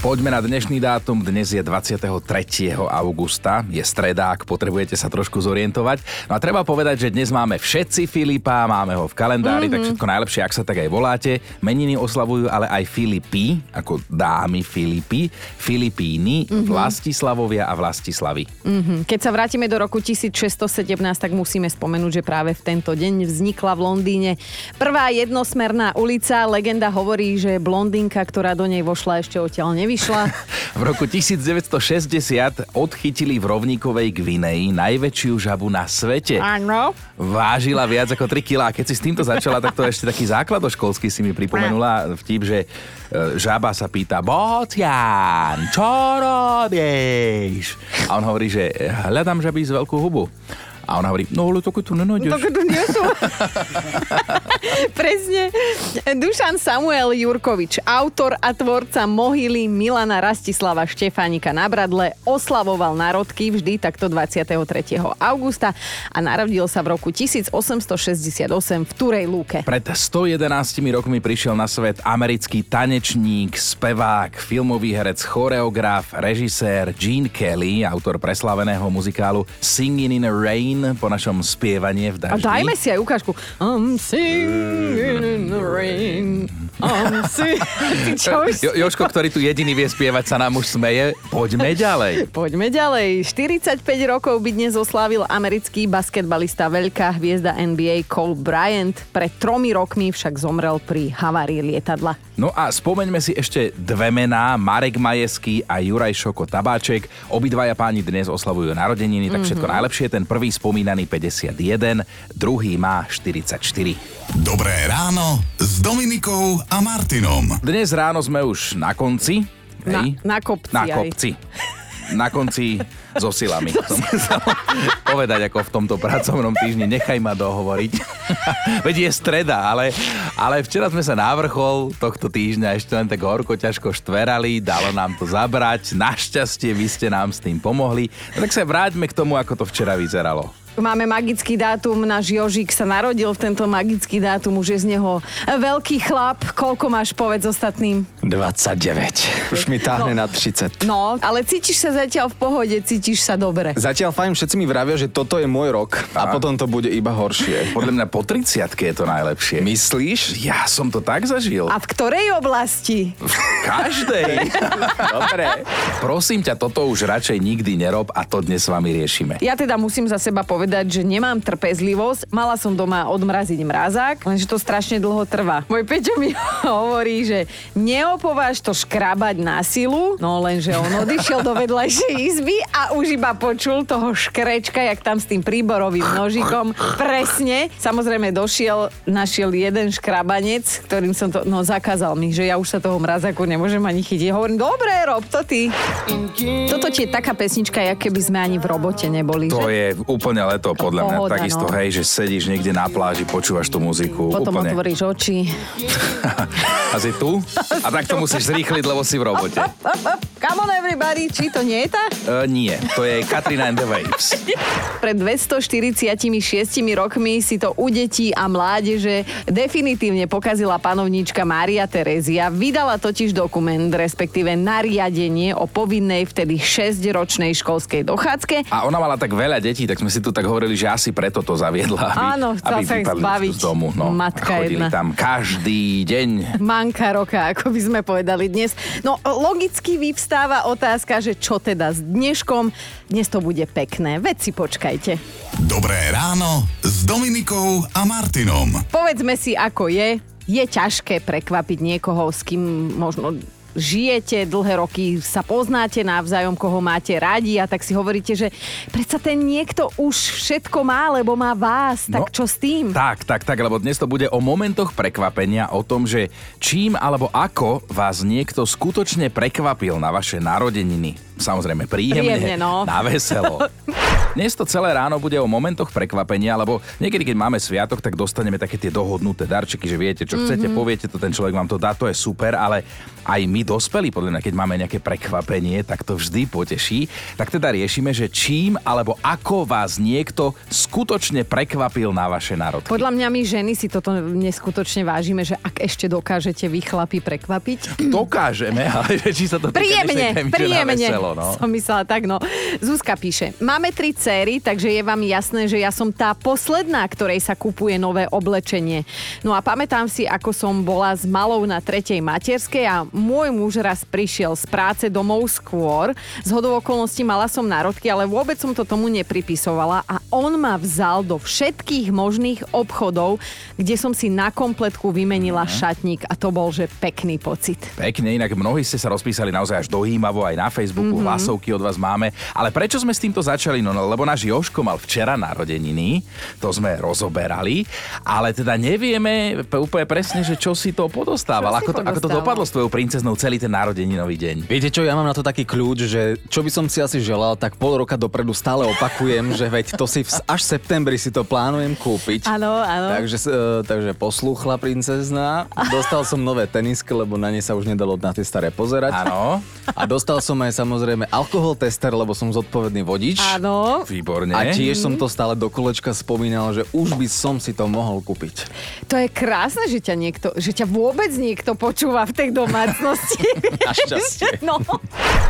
Poďme na dnešný dátum. Dnes je 23. augusta. Je streda, ak potrebujete sa trošku zorientovať. No a treba povedať, že dnes máme všetci Filipa, máme ho v kalendári, mm-hmm. tak všetko najlepšie, ak sa tak aj voláte. Meniny oslavujú ale aj Filipy, ako dámy Filipy, Filipíny, mm-hmm. Vlastislavovia a Vlastislavy. Mm-hmm. Keď sa vrátime do roku 1617, tak musíme spomenúť, že práve v tento deň vznikla v Londýne prvá jednosmerná ulica. Legenda hovorí, že blondinka, ktorá do nej vošla ešte odtiaľ nevyšla. v roku 1960 odchytili v Rovníkovej Gvineji najväčšiu žabu na svete. Áno. Vážila viac ako 3 kg. Keď si s týmto začala, tak to ešte taký základoškolský si mi pripomenula vtip, že e, žaba sa pýta, Bocian, čo robíš? A on hovorí, že hľadám žaby z veľkú hubu. A ona hovorí, no ale to tu nenájdeš. To tu nie sú. Presne. Dušan Samuel Jurkovič, autor a tvorca mohyly Milana Rastislava Štefánika na Bradle, oslavoval národky vždy takto 23. augusta a narodil sa v roku 1868 v Turej Lúke. Pred 111 rokmi prišiel na svet americký tanečník, spevák, filmový herec, choreograf, režisér Gene Kelly, autor preslaveného muzikálu Singing in a Rain po našom spievanie v daždi. A dajme si aj ukážku. I'm singing in the rain. I'm singing... jo, Joško, ktorý tu jediný vie spievať, sa nám už smeje. Poďme ďalej. Poďme ďalej. 45 rokov by dnes oslávil americký basketbalista, veľká hviezda NBA Cole Bryant. Pred tromi rokmi však zomrel pri havárii lietadla. No a spomeňme si ešte dve mená, Marek Majeský a Juraj Šoko Tabáček. Obidvaja páni dnes oslavujú narodeniny, tak všetko mm-hmm. najlepšie. Ten prvý spomínaný 51, druhý má 44. Dobré ráno s Dominikou a Martinom. Dnes ráno sme už na konci. Hej? Na, na kopci. Na kopci. na konci so silami. Som chcel povedať ako v tomto pracovnom týždni. Nechaj ma dohovoriť. Veď je streda, ale, ale včera sme sa na vrchol tohto týždňa ešte len tak horko ťažko štverali, dalo nám to zabrať. Našťastie vy ste nám s tým pomohli. No tak sa vráťme k tomu, ako to včera vyzeralo. Máme magický dátum, náš Jožik sa narodil v tento magický dátum, už je z neho veľký chlap. Koľko máš, povedz ostatným? 29. Už mi táhne no. na 30. No, ale cítiš sa zatiaľ v pohode, cítiš sa dobre. Zatiaľ fajn, všetci mi vravia, že toto je môj rok a, a potom to bude iba horšie. Podľa mňa po 30 je to najlepšie. Myslíš? Ja som to tak zažil. A v ktorej oblasti? V každej. dobre. Prosím ťa, toto už radšej nikdy nerob a to dnes s vami riešime. Ja teda musím za seba povedať, že nemám trpezlivosť. Mala som doma odmraziť mrazák, lenže to strašne dlho trvá. Môj Peťo mi hovorí, že neopováš to škrabať na silu, no lenže on odišiel do vedľajšej izby a už iba počul toho škrečka, jak tam s tým príborovým nožikom. Presne. Samozrejme došiel, našiel jeden škrabanec, ktorým som to, no zakázal mi, že ja už sa toho mrazáku nemôžem ani chytiť. Hovorím, dobre, rob to ty. Toto ti je taká pesnička, jak keby sme ani v robote neboli. To že? je úplne leto, podľa mňa. Pohoda, Takisto, no. hej, že sedíš niekde na pláži, počúvaš tú muziku. Potom úplne. otvoríš oči. a si tu? A tak to musíš zrýchliť, lebo si v robote. Come on everybody, či to nie je tá? Uh, nie, to je Katrina and the Waves. Pred 246 rokmi si to u detí a mládeže definitívne pokazila panovníčka Mária Terezia. Vydala totiž dokument, respektíve nariadenie o povinnej vtedy 6-ročnej školskej dochádzke. A ona mala tak veľa detí, tak sme si tu tak hovorili, že asi preto to zaviedla, aby, Áno, chcela aby sa ich zbaviť. z domu. No, Matka jedna. tam každý deň. Manka roka, ako by sme povedali dnes. No logicky vyvstáva otázka, že čo teda s dneškom. Dnes to bude pekné. Veď si počkajte. Dobré ráno s Dominikou a Martinom. Povedzme si, ako je. Je ťažké prekvapiť niekoho, s kým možno žijete dlhé roky, sa poznáte navzájom, koho máte radi a tak si hovoríte, že predsa ten niekto už všetko má, lebo má vás, tak No, čo s tým? Tak, tak, tak, lebo dnes to bude o momentoch prekvapenia, o tom, že čím alebo ako vás niekto skutočne prekvapil na vaše narodeniny. Samozrejme príjemne, Príjemne, no. na veselo. Dnes to celé ráno bude o momentoch prekvapenia, lebo niekedy, keď máme sviatok, tak dostaneme také tie dohodnuté darčeky, že viete, čo chcete, Mhm. poviete to, ten človek vám to dá, to je super, ale aj my dospelí, podľa mňa, keď máme nejaké prekvapenie, tak to vždy poteší. Tak teda riešime, že čím alebo ako vás niekto skutočne prekvapil na vaše národky. Podľa mňa my ženy si toto neskutočne vážime, že ak ešte dokážete vy chlapi prekvapiť. Dokážeme, ale že či sa to Príjemne, príjemne. Veselo, no. Som myslela tak, no. Zuzka píše, máme tri céry, takže je vám jasné, že ja som tá posledná, ktorej sa kupuje nové oblečenie. No a pamätám si, ako som bola s malou na tretej materskej a môj muž raz prišiel z práce domov skôr. Z hodou okolností mala som národky, ale vôbec som to tomu nepripisovala a on ma vzal do všetkých možných obchodov, kde som si na kompletku vymenila šatník a to bol, že pekný pocit. Pekne, inak mnohí ste sa rozpísali naozaj až dojímavo aj na Facebooku, mm-hmm. Hlasovky od vás máme. Ale prečo sme s týmto začali? No, no lebo náš Joško mal včera narodeniny, to sme rozoberali, ale teda nevieme úplne presne, že čo si to podostával. Čo si Ako to, ako to dopadlo s tvojou princeznou celý ten narodeninový deň? Viete čo, ja mám na to taký kľúč, že čo by som si asi želal, tak pol roka dopredu stále opakujem, že veď to si v, až v septembri si to plánujem kúpiť. Áno, áno. Takže, e, takže poslúchla princezna, dostal som nové tenisky, lebo na ne sa už nedalo na tie staré pozerať. Áno, A dostal som aj samozrejme alkohol tester, lebo som zodpovedný vodič. Áno. výborne. A tiež som to stále do kolečka spomínal, že už by som si to mohol kúpiť. To je krásne, že ťa, niekto, že ťa vôbec niekto počúva v tej domácnosti. Našťastie. no.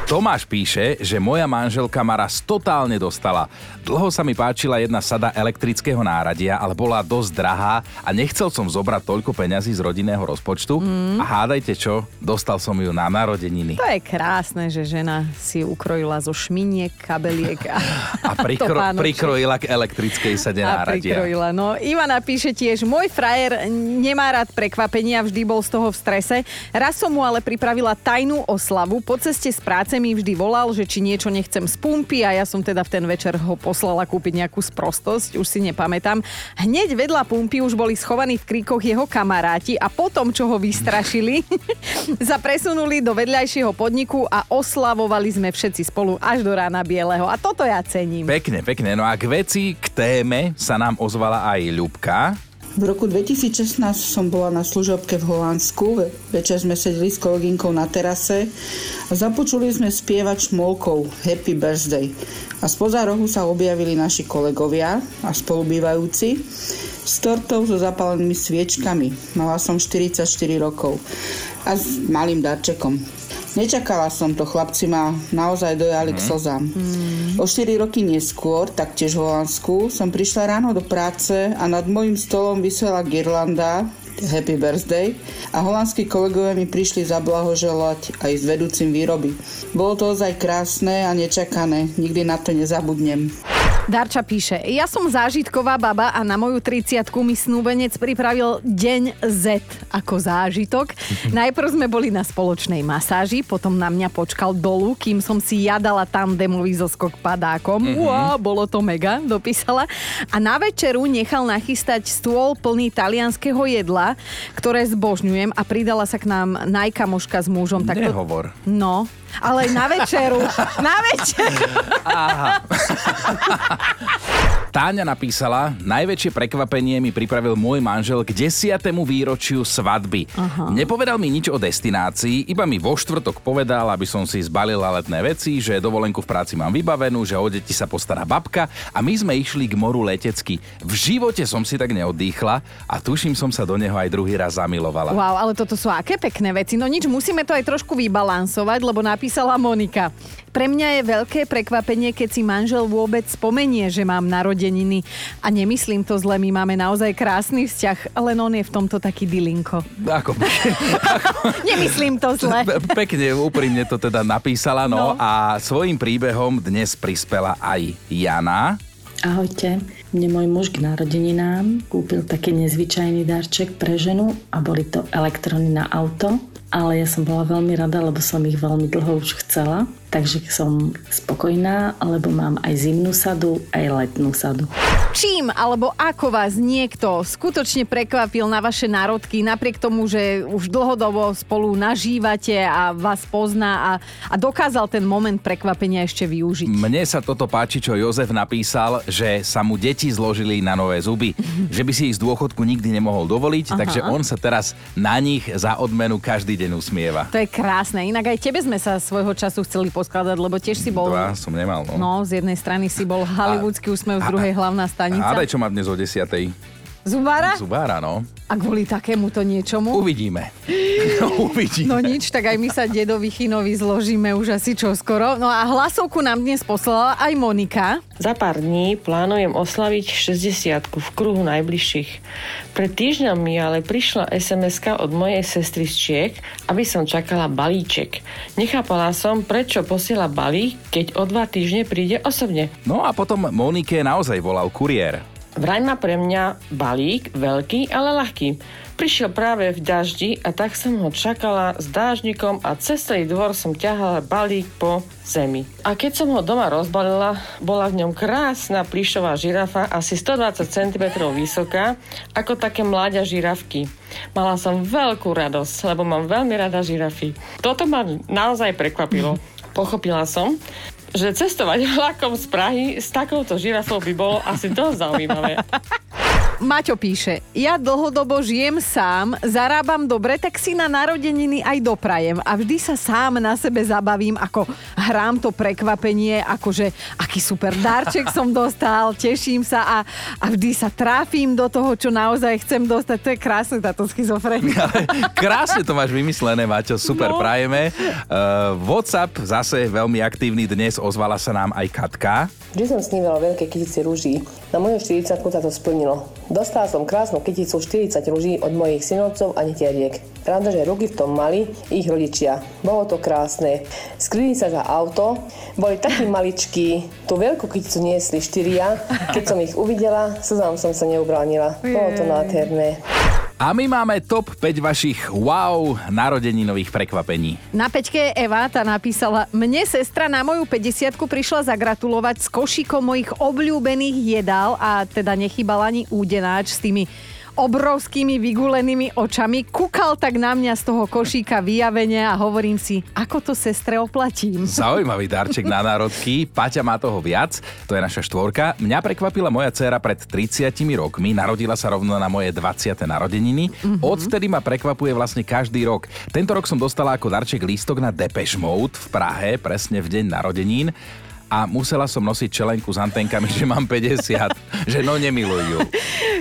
Tomáš píše, že moja manželka ma raz totálne dostala. Dlho sa mi páčila jedna sada elektrického náradia, ale bola dosť drahá a nechcel som zobrať toľko peňazí z rodinného rozpočtu. Mm. A hádajte čo? Dostal som ju na narodeniny. To je krásne, že žena si ukrojila zo šminiek, kabeliek a, A prikro, prikrojila k elektrickej sade A náradia. prikrojila. No, Ivana píše tiež, môj frajer nemá rád prekvapenia, vždy bol z toho v strese. Raz som mu ale pripravila tajnú oslavu. Po ceste z práce mi vždy volal, že či niečo nechcem z pumpy a ja som teda v ten večer ho poslala kúpiť nejakú sprostosť, už si nepamätám. Hneď vedľa pumpy už boli schovaní v kríkoch jeho kamaráti a potom, čo ho vystrašili, sa presunuli do vedľajšieho podniku a oslavovali sme všetci spolu až do rána bieleho. A toto ja cením. Pekne, pekne. No a k veci, k téme sa nám ozvala aj Ľubka. V roku 2016 som bola na služobke v Holandsku. Ve- Večer sme sedeli s kolegynkou na terase a započuli sme spievať šmolkou Happy Birthday. A spoza rohu sa objavili naši kolegovia a spolubývajúci s tortou so zapálenými sviečkami. Mala som 44 rokov a s malým darčekom. Nečakala som to, chlapci ma naozaj dojali k slzám. O 4 roky neskôr, taktiež v Holandsku, som prišla ráno do práce a nad môjim stolom vysela girlanda Happy Birthday a holandskí kolegovia mi prišli zablahoželať aj s vedúcim výroby. Bolo to ozaj krásne a nečakané, nikdy na to nezabudnem. Darča píše, ja som zážitková baba a na moju 30 mi snúbenec pripravil deň Z ako zážitok. Najprv sme boli na spoločnej masáži, potom na mňa počkal dolu, kým som si jadala tandemový zoskok padákom. Mm-hmm. Uá, bolo to mega, dopísala. A na večeru nechal nachystať stôl plný talianského jedla, ktoré zbožňujem a pridala sa k nám najkamoška s mužom. Tak to... Nehovor. No, ale na večeru. na večeru. Táňa napísala, najväčšie prekvapenie mi pripravil môj manžel k desiatému výročiu svadby. Aha. Nepovedal mi nič o destinácii, iba mi vo štvrtok povedal, aby som si zbalila letné veci, že dovolenku v práci mám vybavenú, že o deti sa postará babka a my sme išli k moru letecky. V živote som si tak neoddýchla a tuším som sa do neho aj druhý raz zamilovala. Wow, ale toto sú aké pekné veci. No nič, musíme to aj trošku vybalansovať, lebo napísala Monika. Pre mňa je veľké prekvapenie, keď si manžel vôbec spomenie, že mám narodeniny. A nemyslím to zle, my máme naozaj krásny vzťah, len on je v tomto taký dilinko. Ako, Nemyslím to zle. Pe- Pekne, úprimne to teda napísala, no, No. a svojim príbehom dnes prispela aj Jana. Ahojte, mne môj muž k narodeninám kúpil taký nezvyčajný darček pre ženu a boli to elektrony na auto, ale ja som bola veľmi rada, lebo som ich veľmi dlho už chcela. Takže som spokojná, lebo mám aj zimnú sadu, aj letnú sadu. Čím alebo ako vás niekto skutočne prekvapil na vaše národky, napriek tomu, že už dlhodobo spolu nažívate a vás pozná a, a dokázal ten moment prekvapenia ešte využiť? Mne sa toto páči, čo Jozef napísal, že sa mu deti zložili na nové zuby. že by si ich z dôchodku nikdy nemohol dovoliť, Aha. takže on sa teraz na nich za odmenu každý deň usmieva. To je krásne. Inak aj tebe sme sa svojho času chceli poskladať, lebo tiež si bol... Dva som nemal, no. No, z jednej strany si bol hollywoodsky úsmev, z druhej hlavná stanica. Hádaj, čo má dnes o 10. Zubára? Zubára, no. A kvôli takémuto niečomu? Uvidíme. No, uvidíme. No nič, tak aj my sa dedovi Chinovi zložíme už asi čoskoro. No a hlasovku nám dnes poslala aj Monika. Za pár dní plánujem oslaviť 60 v kruhu najbližších. Pred týždňom mi ale prišla sms od mojej sestry z Čiek, aby som čakala balíček. Nechápala som, prečo posiela balík, keď o dva týždne príde osobne. No a potom Monike naozaj volal kuriér. Vraj má pre mňa balík, veľký, ale ľahký. Prišiel práve v daždi a tak som ho čakala s dážnikom a cez celý dvor som ťahala balík po zemi. A keď som ho doma rozbalila, bola v ňom krásna plišová žirafa, asi 120 cm vysoká, ako také mláďa žirafky. Mala som veľkú radosť, lebo mám veľmi rada žirafy. Toto ma naozaj prekvapilo. Pochopila som, že cestovať vlakom z Prahy s takouto žirafou by bolo asi dosť zaujímavé. Maťo píše, ja dlhodobo žijem sám, zarábam dobre, tak si na narodeniny aj doprajem a vždy sa sám na sebe zabavím, ako hrám to prekvapenie, akože aký super darček som dostal, teším sa a, a vždy sa tráfim do toho, čo naozaj chcem dostať. To je krásne táto schizofrenia. Krásne to máš vymyslené, Maťo, super, no. prajeme. Uh, WhatsApp zase veľmi aktívny dnes, ozvala sa nám aj Katka. Vždy som snívala veľké kytici rúží. Na moju 40 sa to splnilo. Dostala som krásnu kyticu 40 rúží od mojich synovcov a netieriek. Pravda, že ruky v tom mali ich rodičia. Bolo to krásne. Skryli sa za auto, boli takí maličkí, tú veľkú kyticu niesli štyria. Keď som ich uvidela, slzám som sa neubránila. Bolo to nádherné. A my máme top 5 vašich wow narodeninových prekvapení. Na peťke Eva tá napísala, mne sestra na moju 50 prišla zagratulovať s košíkom mojich obľúbených jedál a teda nechybal ani údenáč s tými obrovskými vygulenými očami, kúkal tak na mňa z toho košíka vyjavenia a hovorím si, ako to sestre oplatím. Zaujímavý darček na národky. Paťa má toho viac, to je naša štvorka. Mňa prekvapila moja dcéra pred 30 rokmi, narodila sa rovno na moje 20. narodeniny. Mm-hmm. Odvtedy ma prekvapuje vlastne každý rok. Tento rok som dostala ako darček lístok na Depeche Mode v Prahe, presne v deň narodenín a musela som nosiť čelenku s antenkami, že mám 50, že no nemilujú.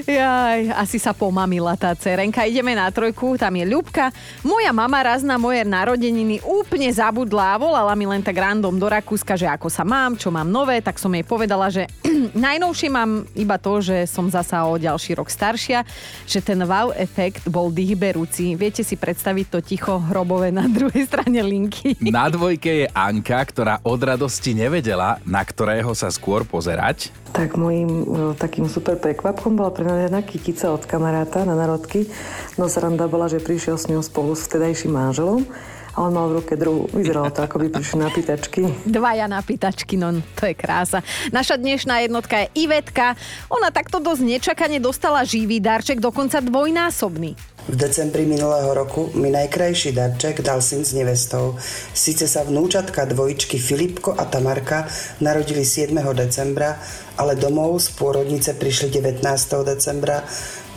Jaj, asi sa pomamila tá cerenka. Ideme na trojku, tam je Ľubka. Moja mama raz na moje narodeniny úplne zabudla a volala mi len tak random do Rakúska, že ako sa mám, čo mám nové, tak som jej povedala, že najnovšie mám iba to, že som zasa o ďalší rok staršia, že ten wow efekt bol dýchberúci. Viete si predstaviť to ticho hrobové na druhej strane linky. Na dvojke je Anka, ktorá od radosti nevedela, vedela, na ktorého sa skôr pozerať? Tak môjim e, takým super prekvapkom bola prenadená kytica od kamaráta na narodky. No sranda bola, že prišiel s ňou spolu s vtedajším manželom a on mal v ruke druhú. Vyzeralo to, ako by prišli na pýtačky. Dvaja na pýtačky, no to je krása. Naša dnešná jednotka je Ivetka. Ona takto dosť nečakane dostala živý darček, dokonca dvojnásobný. V decembri minulého roku mi najkrajší darček dal syn s nevestou. Sice sa vnúčatka dvojičky Filipko a Tamarka narodili 7. decembra, ale domov z pôrodnice prišli 19. decembra.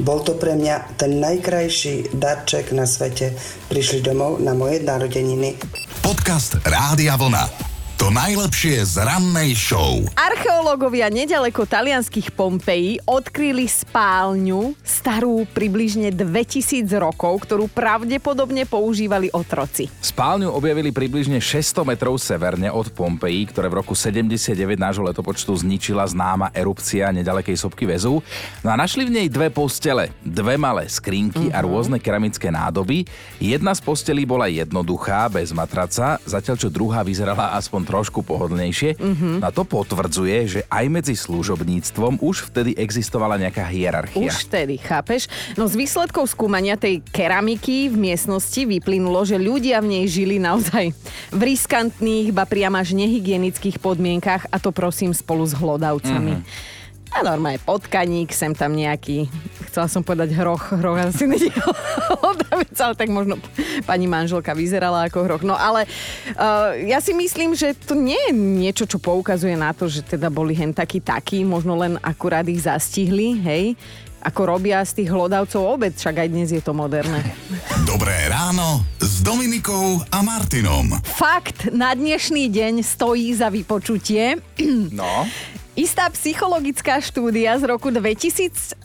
Bol to pre mňa ten najkrajší darček na svete. Prišli domov na moje narodeniny. Podcast Rádia Vlna. To najlepšie z rannej show. Archeológovia nedaleko talianských Pompejí odkryli spálňu starú približne 2000 rokov, ktorú pravdepodobne používali otroci. Spálňu objavili približne 600 metrov severne od Pompejí, ktoré v roku 79 nášho letopočtu zničila známa erupcia nedalekej sopky väzu. No a našli v nej dve postele, dve malé skrinky uh-huh. a mhm. rôzne keramické nádoby. Jedna z postelí bola jednoduchá, bez matraca, zatiaľ čo druhá vyzerala aspoň aspoň trošku pohodlnejšie. Mhm. No a to potvrdzuje, že aj medzi služobníctvom už vtedy existovala nejaká hierarchia. Už vtedy, chápeš? No z výsledkov skúmania tej keramiky v miestnosti vyplynulo, že ľudia v nej žili naozaj v riskantných, ba priam až nehygienických podmienkach a to prosím spolu s hlodavcami. A normálne potkaník, sem tam nejaký, chcela som povedať hroch, hroch asi nie ale tak možno pani manželka vyzerala ako hroch. No ale uh, ja si myslím, že to nie je niečo, čo poukazuje na to, že teda boli hen takí takí, možno len akurát ich zastihli, hej, ako robia z tých hlodavcov obed, však aj dnes je to moderné. Dobré ráno s Dominikou a Martinom. Fakt na dnešný deň stojí za vypočutie. No. Istá psychologická štúdia z roku 2018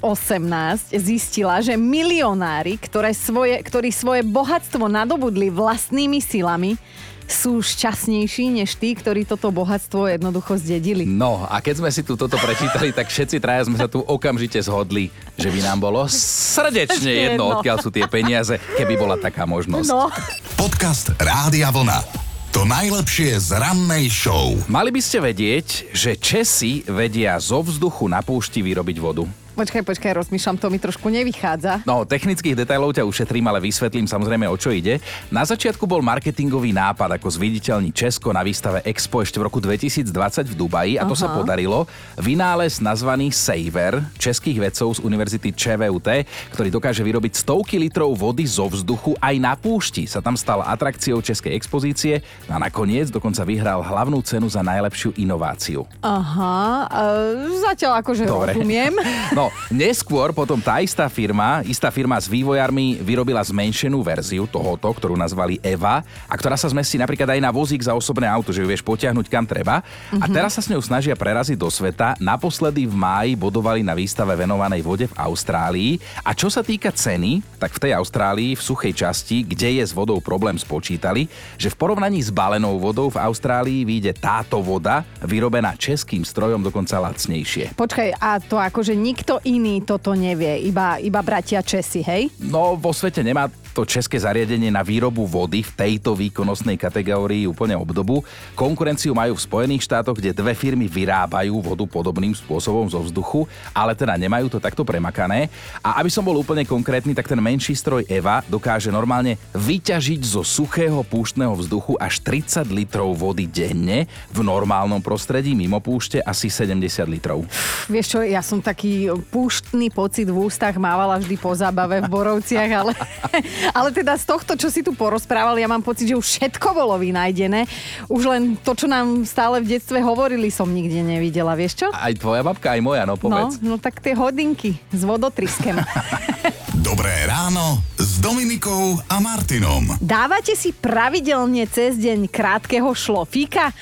zistila, že milionári, ktoré svoje, ktorí svoje bohatstvo nadobudli vlastnými silami, sú šťastnejší než tí, ktorí toto bohatstvo jednoducho zdedili. No a keď sme si tu toto prečítali, tak všetci traja sme sa tu okamžite zhodli, že by nám bolo srdečne jedno, odkiaľ sú tie peniaze, keby bola taká možnosť. No, Podcast Rádia Vlna. To najlepšie z rannej show. Mali by ste vedieť, že Česi vedia zo vzduchu na púšti vyrobiť vodu. Počkaj, počkaj, rozmýšľam, to mi trošku nevychádza. No, technických detailov ťa ušetrím, ale vysvetlím samozrejme, o čo ide. Na začiatku bol marketingový nápad, ako zviditeľní Česko na výstave Expo ešte v roku 2020 v Dubaji a to sa Aha. podarilo. Vynález nazvaný Saver českých vedcov z Univerzity ČVUT, ktorý dokáže vyrobiť stovky litrov vody zo vzduchu aj na púšti. Sa tam stal atrakciou českej expozície a nakoniec dokonca vyhral hlavnú cenu za najlepšiu inováciu. Aha, e, zatiaľ akože Dobre. rozumiem. No, neskôr potom tá istá firma, istá firma s vývojármi vyrobila zmenšenú verziu tohoto, ktorú nazvali Eva a ktorá sa zmestí napríklad aj na vozík za osobné auto, že ju vieš potiahnuť kam treba. A Mhm. teraz sa s ňou snažia preraziť do sveta. Naposledy v máji bodovali na výstave venovanej vode v Austrálii. A čo sa týka ceny, tak v tej Austrálii v suchej časti, kde je s vodou problém, spočítali, že v porovnaní s balenou vodou v Austrálii vyjde táto voda vyrobená českým strojom dokonca lacnejšie. Počkaj, a to akože nikto iný toto nevie, iba, iba bratia Česi, hej? No, vo svete nemá to české zariadenie na výrobu vody v tejto výkonnostnej kategórii úplne obdobu. Konkurenciu majú v Spojených štátoch, kde dve firmy vyrábajú vodu podobným spôsobom zo vzduchu, ale teda nemajú to takto premakané. A aby som bol úplne konkrétny, tak ten menší stroj Eva dokáže normálne vyťažiť zo suchého púštneho vzduchu až 30 litrov vody denne, v normálnom prostredí mimo púšte asi 70 litrov. Vieš čo, ja som taký púštny pocit v ústach mávala vždy po zábave v Borovciach, ale, ale teda z tohto, čo si tu porozprával, ja mám pocit, že už všetko bolo vynajdené. Už len to, čo nám stále v detstve hovorili, som nikde nevidela, vieš čo? Aj tvoja babka, aj moja, no No, povedz. no tak tie hodinky s vodotryskem. Dobré ráno s Dominikou a Martinom. Dávate si pravidelne cez deň krátkeho šlofíka?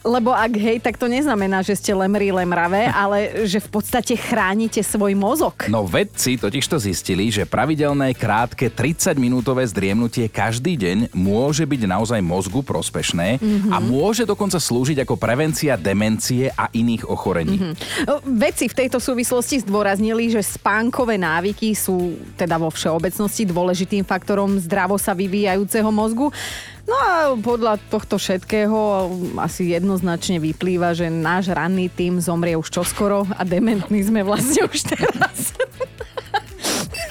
Lebo ak hej, tak to neznamená, že ste lemri lemravé, ale že v podstate chránite svoj mozog. No vedci totižto zistili, že pravidelné krátke 30-minútové zdriemnutie každý deň môže byť naozaj mozgu prospešné Mhm. a môže dokonca slúžiť ako prevencia demencie a iných ochorení. Mhm. Vedci v tejto súvislosti zdôraznili, že spánkové návyky sú teda vo všeobecnosti dôležitým faktorom zdravo sa vyvíjajúceho mozgu. No a podľa tohto všetkého asi jednoznačne vyplýva, že náš ranný tým zomrie už čoskoro a dementní sme vlastne už teraz.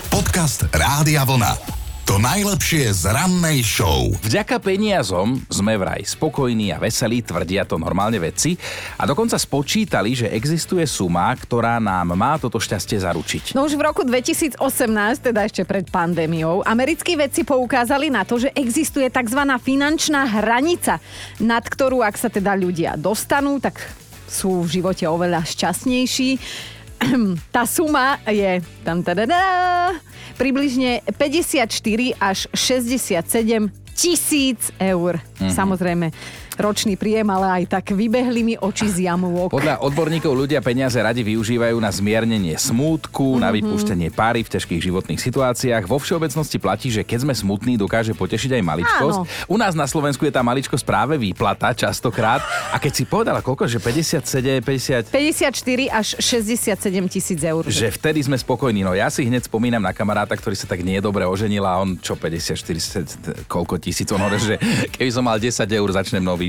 Podcast Rádia Vlna. To najlepšie z rannej show. Vďaka peniazom sme vraj spokojní a veselí, tvrdia to normálne vedci a dokonca spočítali, že existuje suma, ktorá nám má toto šťastie zaručiť. No už v roku 2018, teda ešte pred pandémiou, americkí vedci poukázali na to, že existuje tzv. finančná hranica, nad ktorú, ak sa teda ľudia dostanú, tak sú v živote oveľa šťastnejší. Tá suma je tam tadadá, približne 54 až 67 tisíc eur. Mhm. Samozrejme, ročný príjem, ale aj tak vybehli mi oči z jamôk. Podľa odborníkov ľudia peniaze radi využívajú na zmiernenie smútku, na Mhm. vypúštenie páry v ťažkých životných situáciách. Vo všeobecnosti platí, že keď sme smutní, dokáže potešiť aj maličkosť. Áno. U nás na Slovensku je tá maličkosť práve výplata častokrát. A keď si povedala koľko, že 57, 50, 54 až 67 tisíc eur. že vtedy sme spokojní. No ja si hneď spomínam na kamaráta, ktorý sa tak nie dobre oženil a on čo 54, 40, koľko tisíc, on hovorí, že keby som mal 10 eur, začnem nový